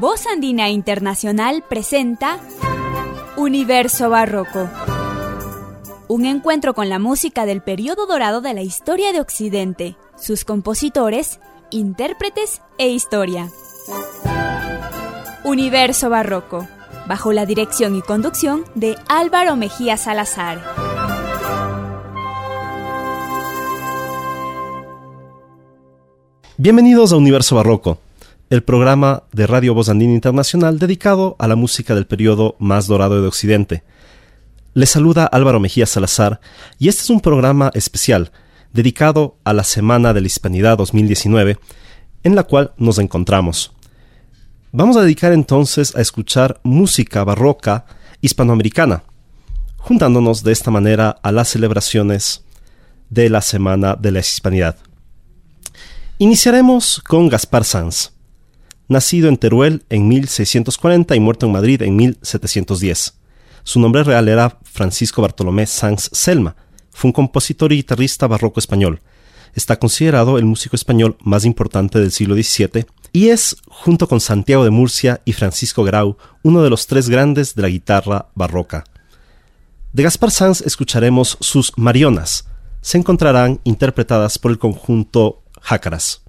Voz Andina Internacional presenta Universo Barroco. Un encuentro con la música del periodo dorado de la historia de Occidente, sus compositores, intérpretes e historia. Universo Barroco, bajo la dirección y conducción de Álvaro Mejía Salazar. Bienvenidos a Universo Barroco el programa de Radio Voz Andina Internacional dedicado a la música del periodo más dorado de Occidente. Les saluda Álvaro Mejía Salazar y este es un programa especial dedicado a la Semana de la Hispanidad 2019 en la cual nos encontramos. Vamos a dedicar entonces a escuchar música barroca hispanoamericana, juntándonos de esta manera a las celebraciones de la Semana de la Hispanidad. Iniciaremos con Gaspar Sanz nacido en Teruel en 1640 y muerto en Madrid en 1710. Su nombre real era Francisco Bartolomé Sanz Selma. Fue un compositor y guitarrista barroco español. Está considerado el músico español más importante del siglo XVII y es, junto con Santiago de Murcia y Francisco Grau, uno de los tres grandes de la guitarra barroca. De Gaspar Sanz escucharemos sus Marionas. Se encontrarán interpretadas por el conjunto Jácaras.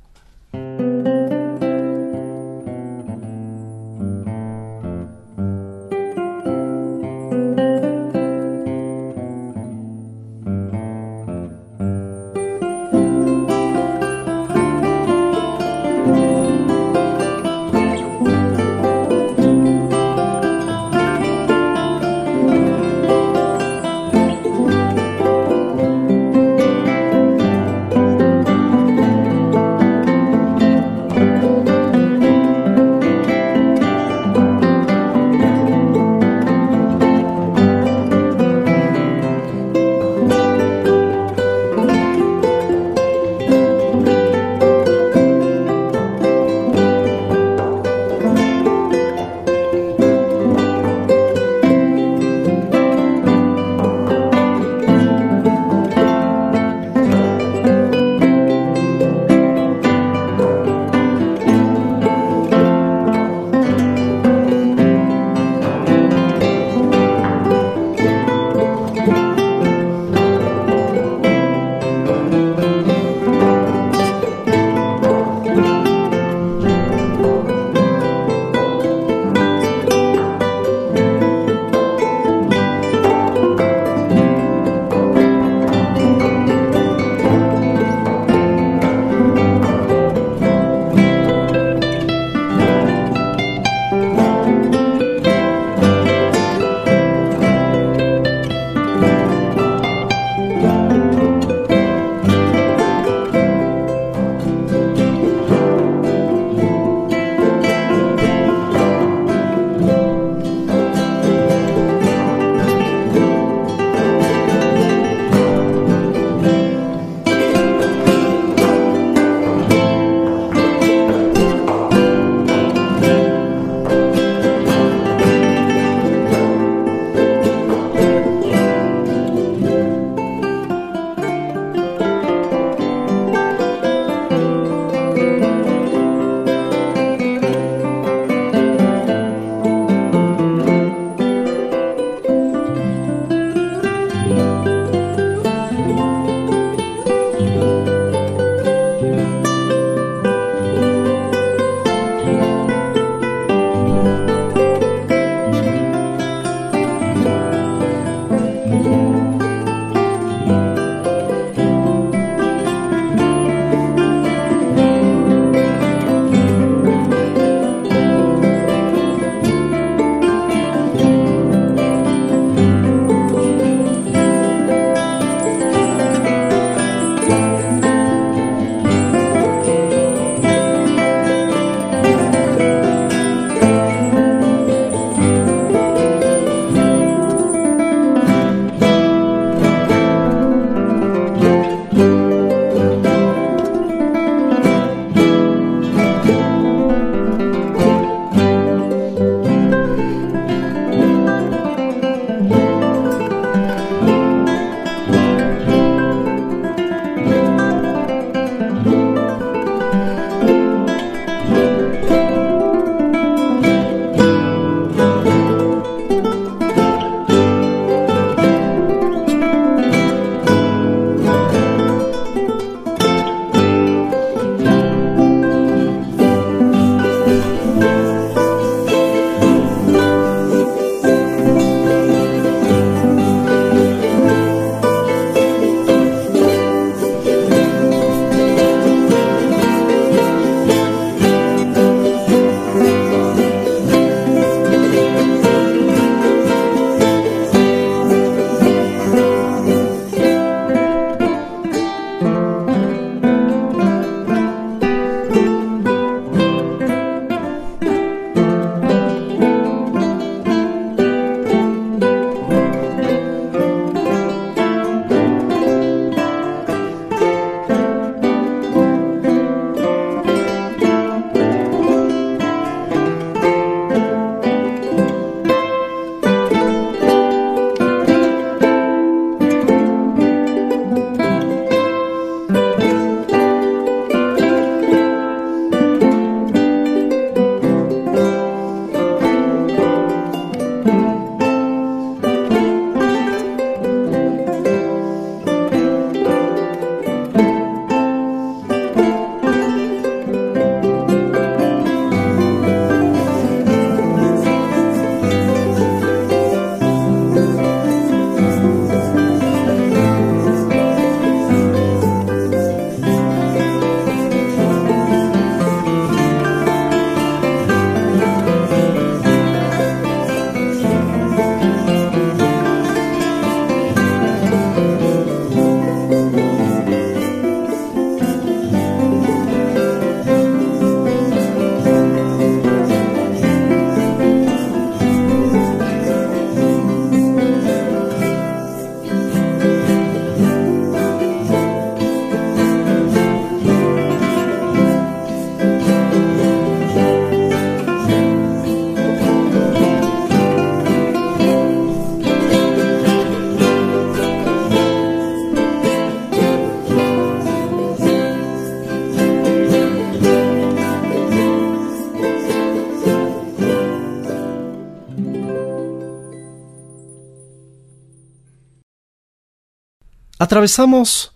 Atravesamos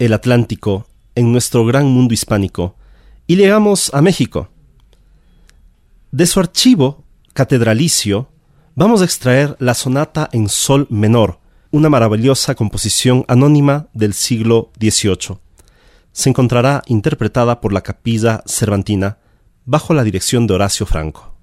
el Atlántico en nuestro gran mundo hispánico y llegamos a México. De su archivo catedralicio vamos a extraer la sonata en sol menor, una maravillosa composición anónima del siglo XVIII. Se encontrará interpretada por la capilla cervantina bajo la dirección de Horacio Franco.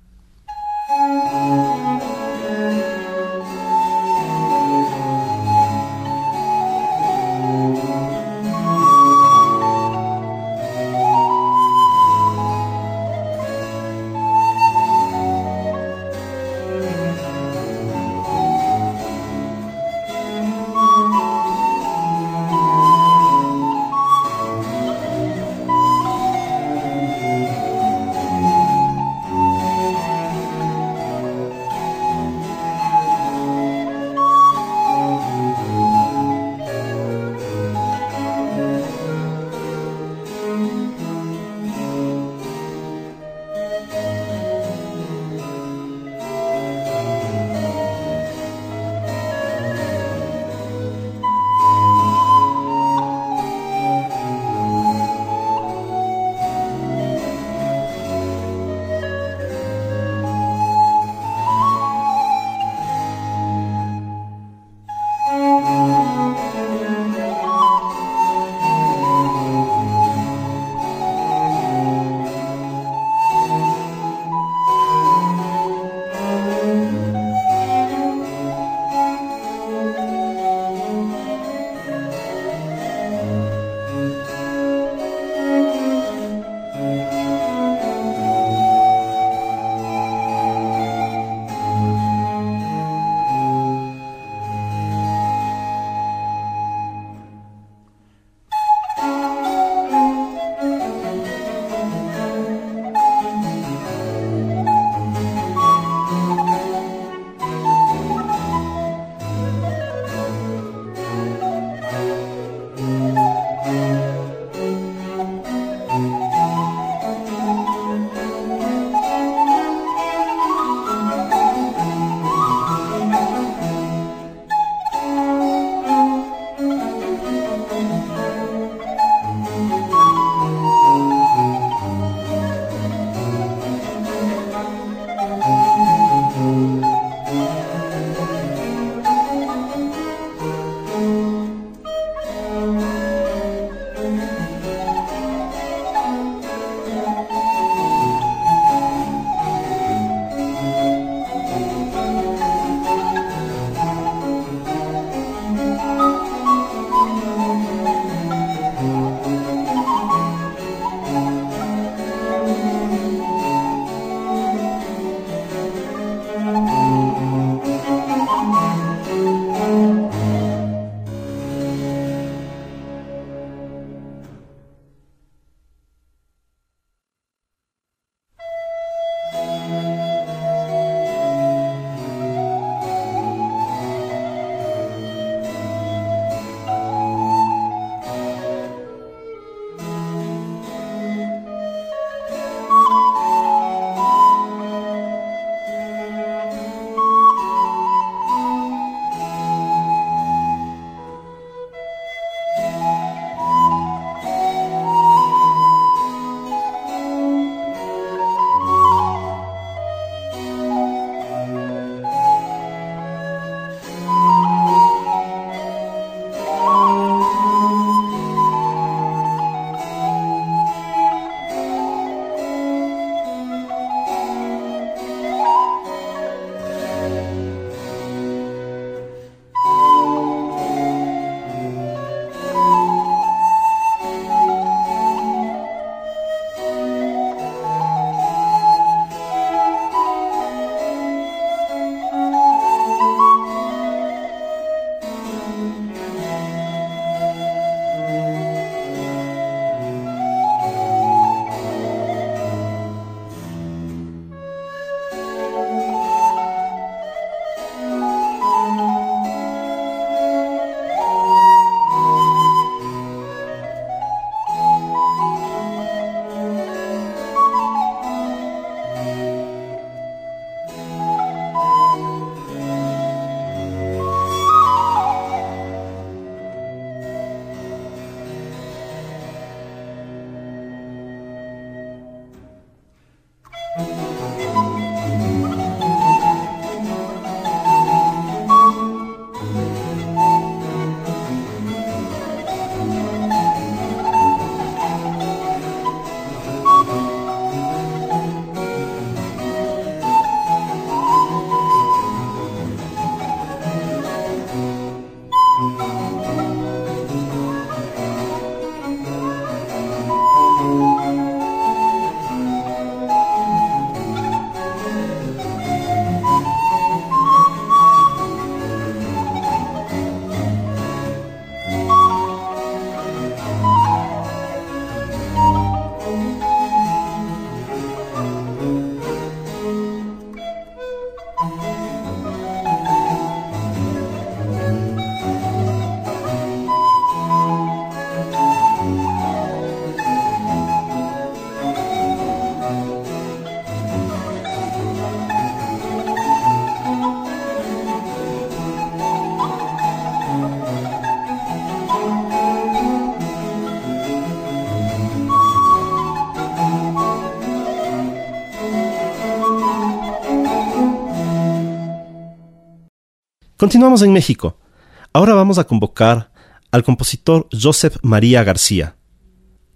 Continuamos en México. Ahora vamos a convocar al compositor Joseph María García.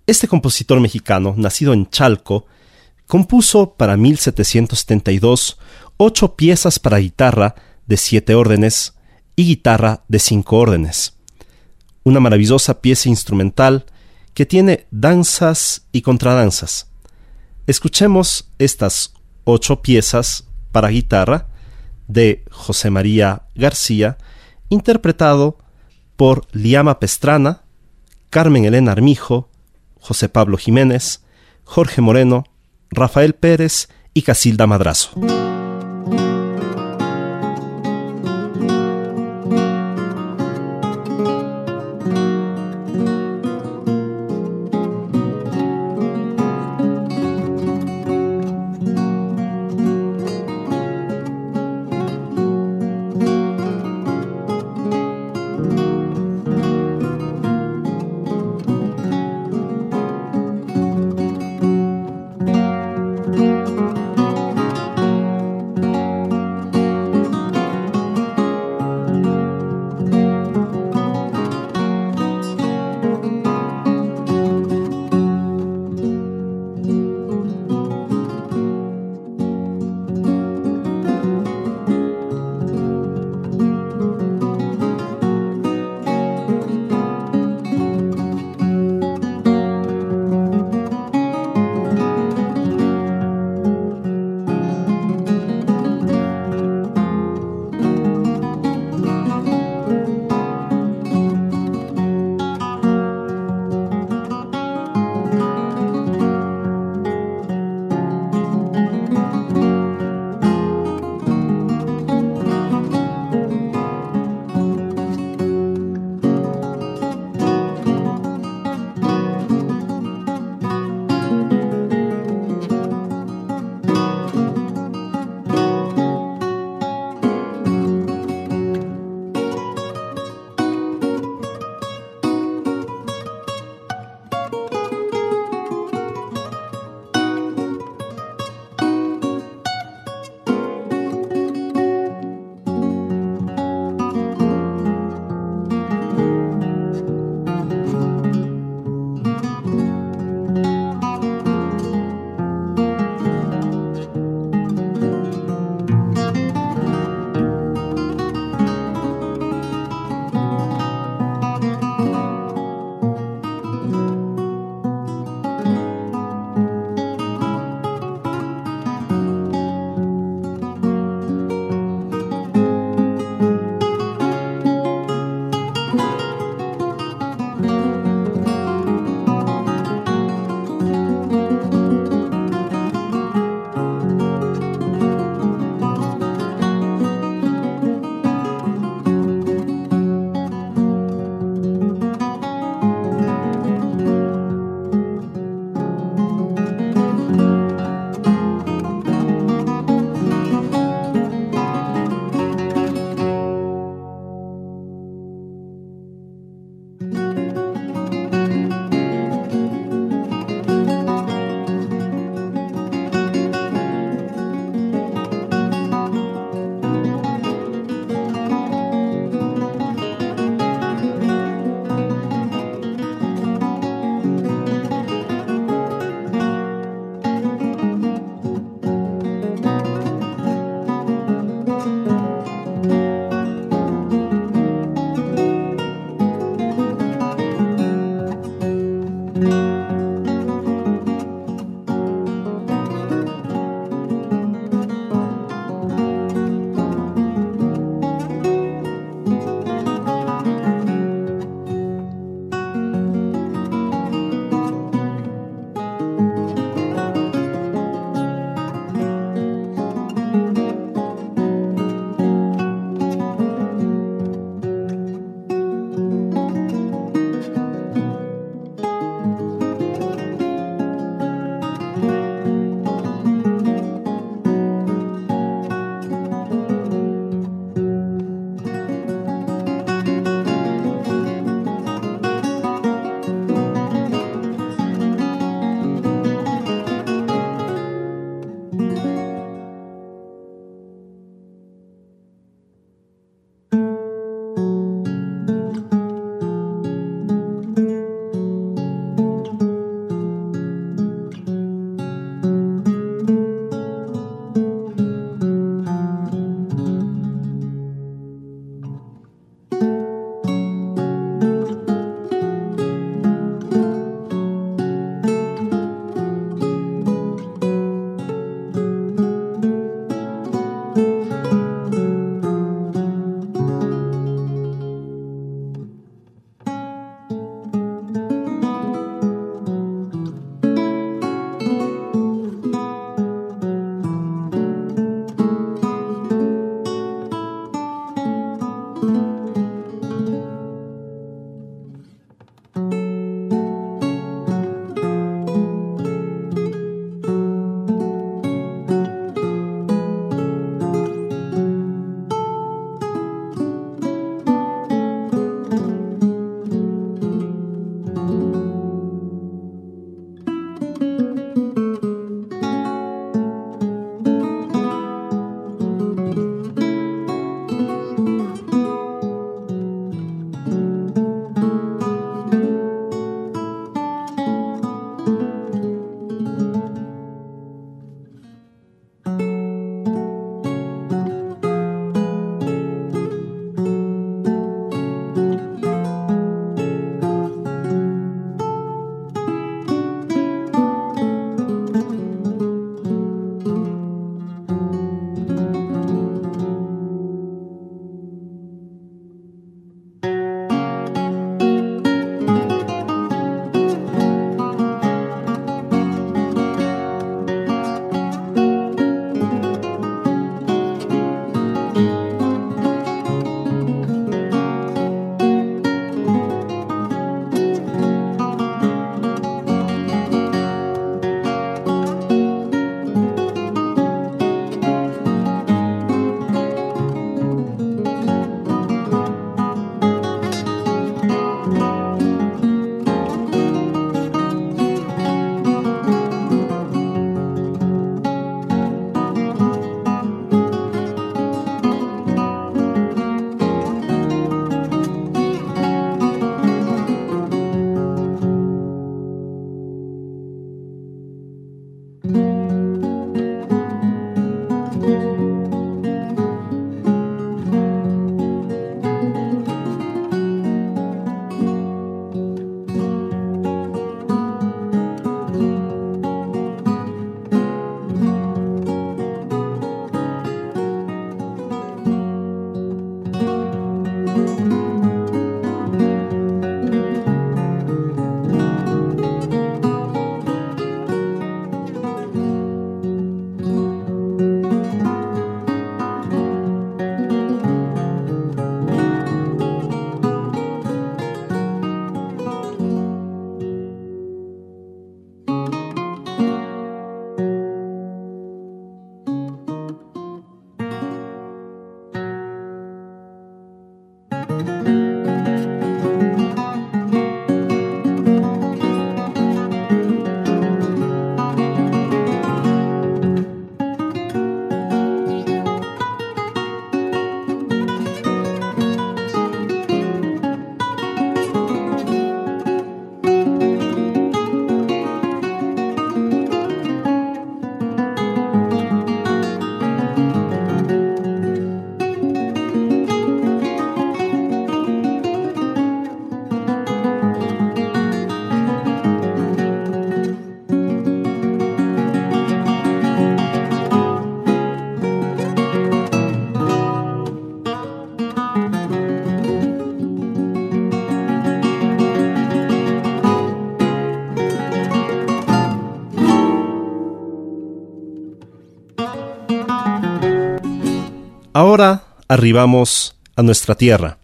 Este compositor mexicano, nacido en Chalco, compuso para 1772 ocho piezas para guitarra de siete órdenes y guitarra de cinco órdenes. Una maravillosa pieza instrumental que tiene danzas y contradanzas. Escuchemos estas ocho piezas para guitarra de José María García, interpretado por Liama Pestrana, Carmen Elena Armijo, José Pablo Jiménez, Jorge Moreno, Rafael Pérez y Casilda Madrazo. Arribamos a nuestra tierra,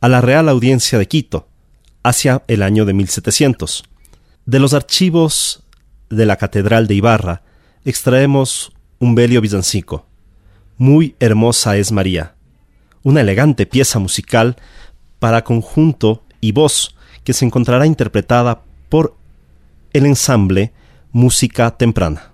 a la Real Audiencia de Quito, hacia el año de 1700. De los archivos de la Catedral de Ibarra extraemos un velio villancico. Muy hermosa es María, una elegante pieza musical para conjunto y voz que se encontrará interpretada por el ensamble Música Temprana.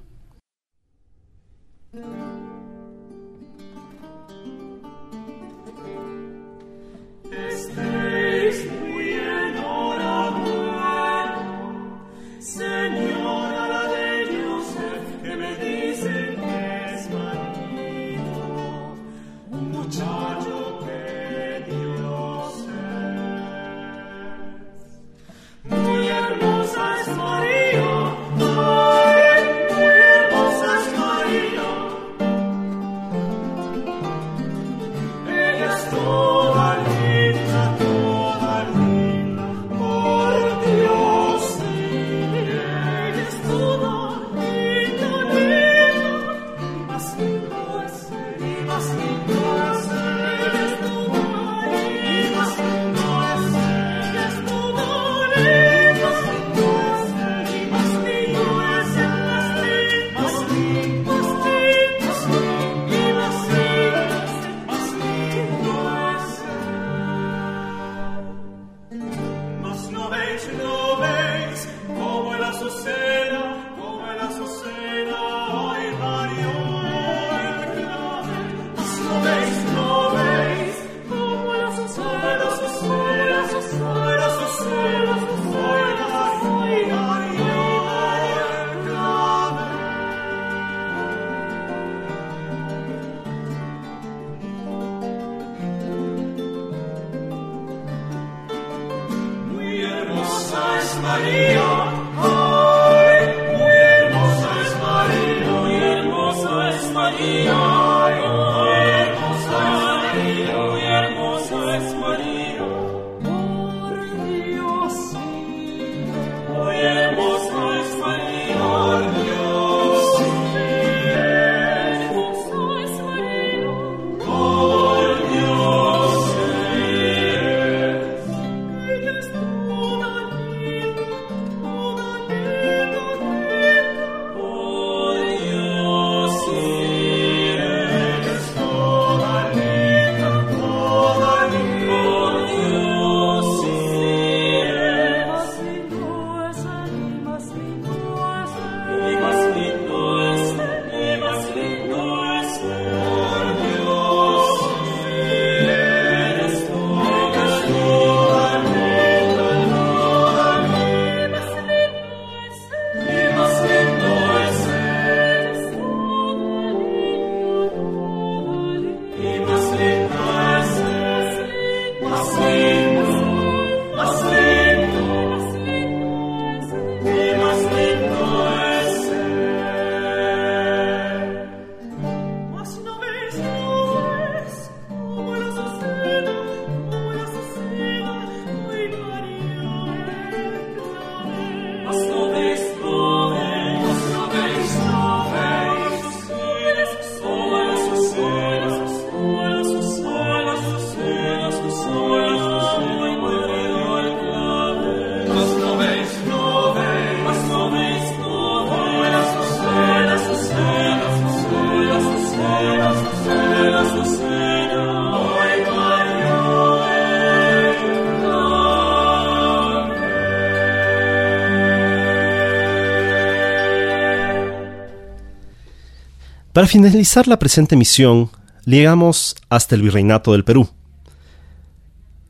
Finalizar la presente misión, llegamos hasta el Virreinato del Perú,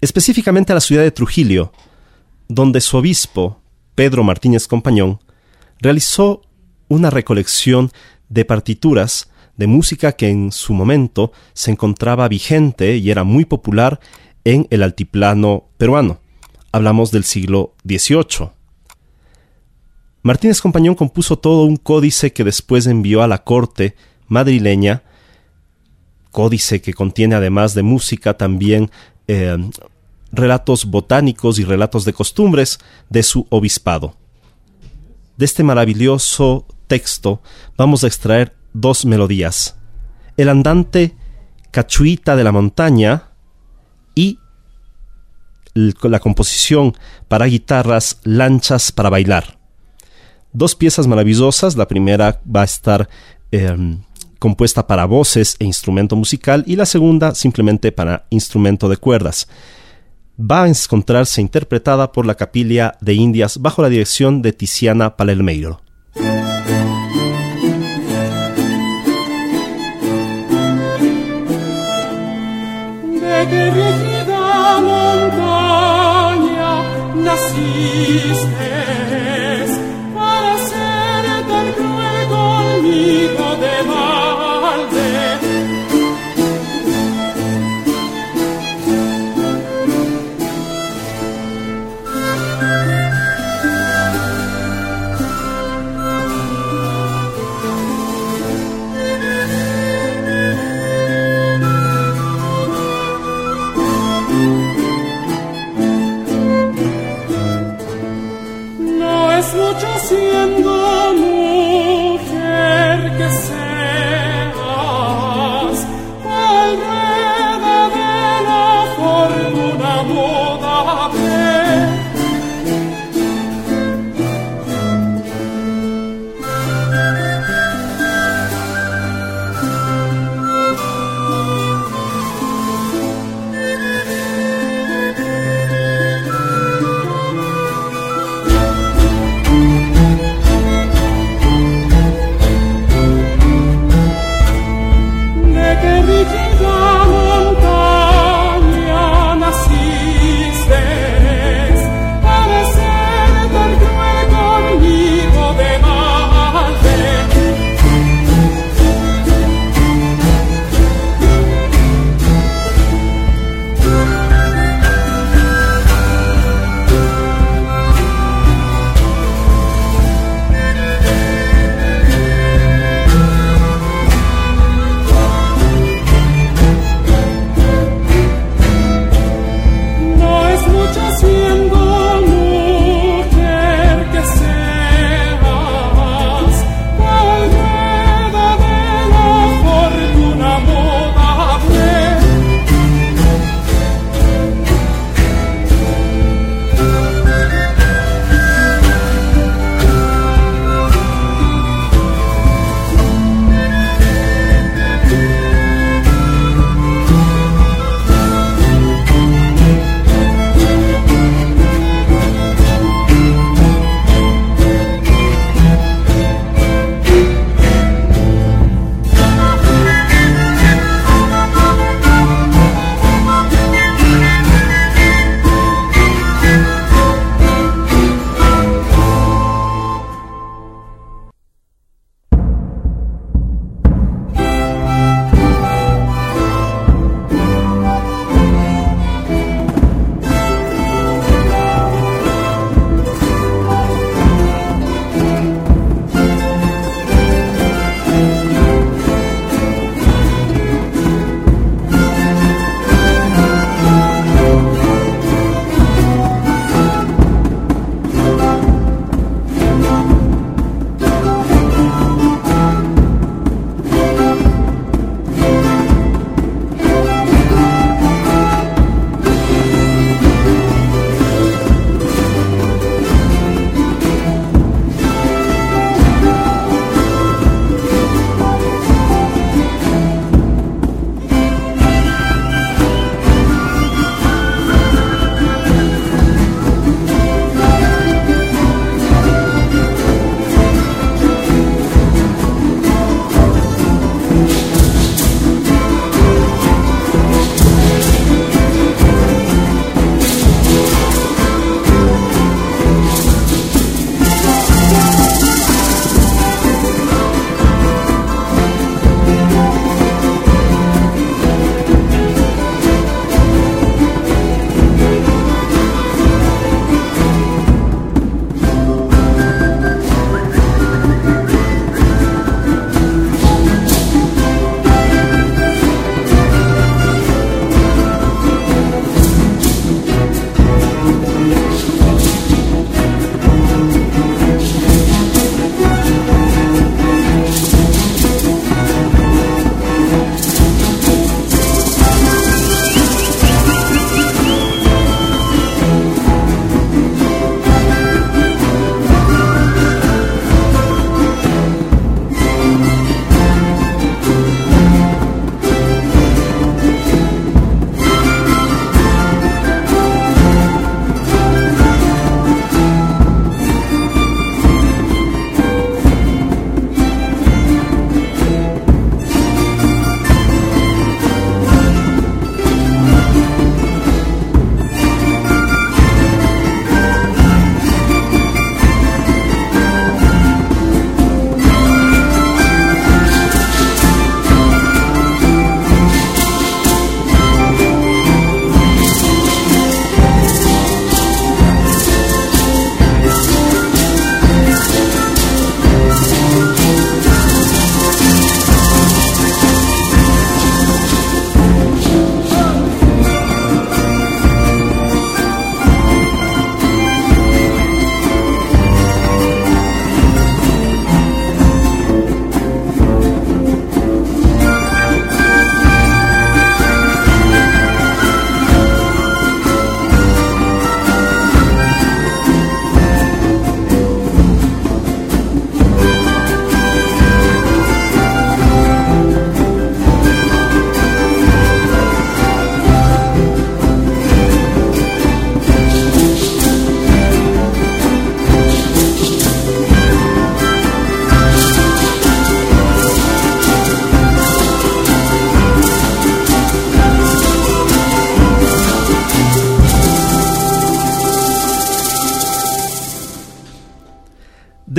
específicamente a la ciudad de Trujillo, donde su obispo, Pedro Martínez Compañón, realizó una recolección de partituras de música que en su momento se encontraba vigente y era muy popular en el altiplano peruano. Hablamos del siglo XVIII. Martínez Compañón compuso todo un códice que después envió a la corte madrileña, códice que contiene además de música también eh, relatos botánicos y relatos de costumbres de su obispado. De este maravilloso texto vamos a extraer dos melodías. El andante Cachuita de la Montaña y la composición para guitarras Lanchas para bailar. Dos piezas maravillosas, la primera va a estar em, compuesta para voces e instrumento musical y la segunda simplemente para instrumento de cuerdas. Va a encontrarse interpretada por la Capilla de Indias bajo la dirección de Tiziana Palermeiro. De naciste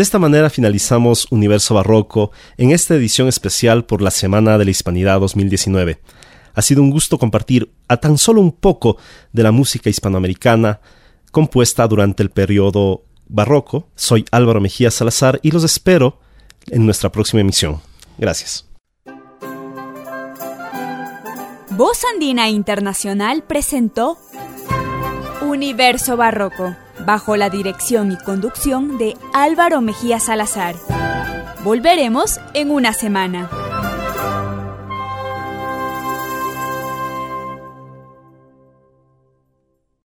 De esta manera finalizamos Universo Barroco en esta edición especial por la Semana de la Hispanidad 2019. Ha sido un gusto compartir a tan solo un poco de la música hispanoamericana compuesta durante el periodo barroco. Soy Álvaro Mejía Salazar y los espero en nuestra próxima emisión. Gracias. Voz Andina Internacional presentó Universo Barroco, bajo la dirección y conducción de Álvaro Mejía Salazar. Volveremos en una semana.